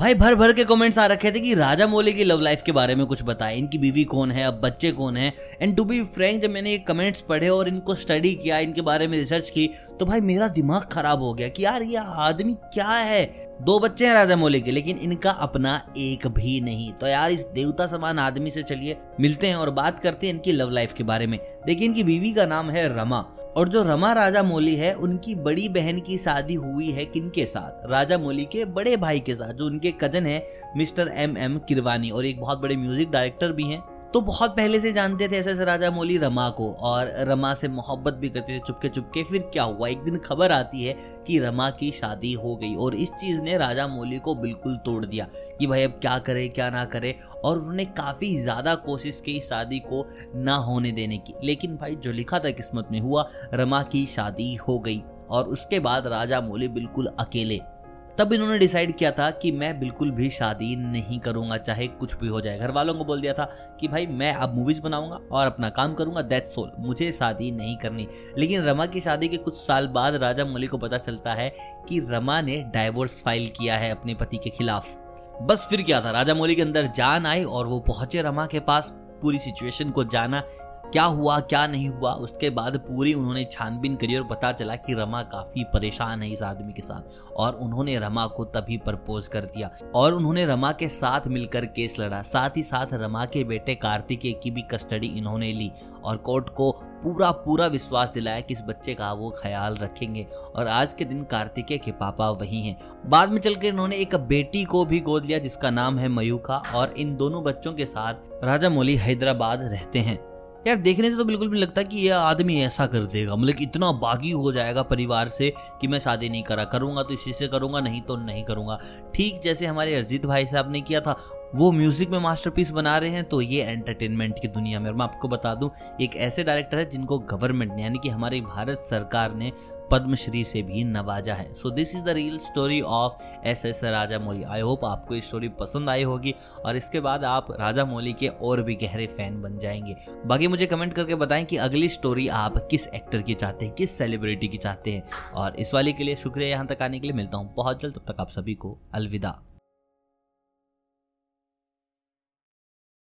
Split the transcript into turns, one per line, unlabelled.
भाई, भर भर के कमेंट्स आ रखे थे कि राजा मौली की लव लाइफ के बारे में कुछ बताए। इनकी बीवी कौन है? अब बच्चे कौन है? एंड टू बी फ्रैंक जब मैंने ये कमेंट्स पढ़े और इनको स्टडी किया, इनके बारे में रिसर्च की तो भाई, मेरा दिमाग खराब हो गया कि यार, ये आदमी क्या है? दो बच्चे हैं राजा मौली के, लेकिन इनका अपना एक भी नहीं। तो यार, इस देवता समान आदमी से चलिए, मिलते हैं और बात करते हैं इनकी लव लाइफ के बारे में। देखिए, इनकी बीवी का नाम है रमा। और जो रमा राजा मौली है, उनकी बड़ी बहन की शादी हुई है किन के साथ? राजा मौली के बड़े भाई के साथ, जो उनके कज़न है, मिस्टर एम एम किरवानी, और एक बहुत बड़े म्यूज़िक डायरेक्टर भी हैं। तो बहुत पहले से जानते थे ऐसे राजा मौली रमा को और रमा से मोहब्बत भी करते थे, चुपके चुपके। फिर क्या हुआ? एक दिन खबर आती है कि रमा की शादी हो गई और इस चीज़ ने राजा मौली को बिल्कुल तोड़ दिया कि भाई अब क्या करे, क्या ना करे। और उन्होंने काफ़ी ज़्यादा कोशिश की शादी को ना होने देने की। लेकिन भाई जो लिखा था किस्मत में हुआ, रमा की शादी हो गई और उसके बाद राजा मौली बिल्कुल अकेले। तब इन्होंने डिसाइड किया था कि मैं बिल्कुल भी शादी नहीं करूँगा, चाहे कुछ भी हो जाए। घर वालों को बोल दिया था कि भाई, मैं अब मूवीज़ बनाऊँगा और अपना काम करूँगा दैट सोल मुझे शादी नहीं करनी। लेकिन रमा की शादी के कुछ साल बाद राजा मौली को पता चलता है कि रमा ने डाइवोर्स फ़ाइल किया है अपने पति के खिलाफ। बस फिर क्या था, राजा मौली के अंदर जान आई और वो पहुँचे रमा के पास। पूरी सिचुएशन को जाना क्या हुआ, क्या नहीं हुआ, उसके बाद पूरी उन्होंने छानबीन करी और पता चला कि रमा काफ़ी परेशान है इस आदमी के साथ और उन्होंने रमा को तभी प्रपोज कर दिया और उन्होंने रमा के साथ मिलकर केस लड़ा। साथ ही साथ रमा के बेटे कार्तिकेय की भी कस्टडी इन्होंने ली और कोर्ट को पूरा पूरा विश्वास दिलाया कि इस बच्चे का वो ख्याल रखेंगे और आज के दिन कार्तिकेय के पापा वही हैं। बाद में चलकर इन्होंने एक बेटी को भी गोद लिया जिसका नाम है मयूखा और इन दोनों बच्चों के साथ राजा मौली हैदराबाद रहते हैं। यार देखने से तो बिल्कुल भी लगता कि ये आदमी ऐसा कर देगा। मतलब इतना बागी हो जाएगा परिवार से कि मैं शादी नहीं करा। करूँगा तो इसी से करूँगा, नहीं तो नहीं करूँगा। ठीक जैसे हमारे अरजीत भाई साहब ने किया था वो म्यूज़िक में मास्टरपीस बना रहे हैं तो ये एंटरटेनमेंट की दुनिया में। और मैं आपको बता दूँ, एक ऐसे डायरेक्टर है जिनको गवर्नमेंट ने, यानी कि हमारी भारत सरकार ने पद्मश्री से भी नवाजा है। So this is the real story of S S Rajamouli. I hope आपको ये स्टोरी पसंद आई होगी, और इसके बाद आप राजा मौली के और भी गहरे फ़ैन बन जाएँगे। बाकी मुझे कमेंट करके बताएँ कि अगली स्टोरी आप किस एक्टर की चाहते हैं, किस सेलिब्रिटी की चाहते हैं। और इस वाली के लिए शुक्रिया यहाँ तक आने के लिए। मिलता हूँ बहुत जल्द, तब तक आप सभी को अलविदा।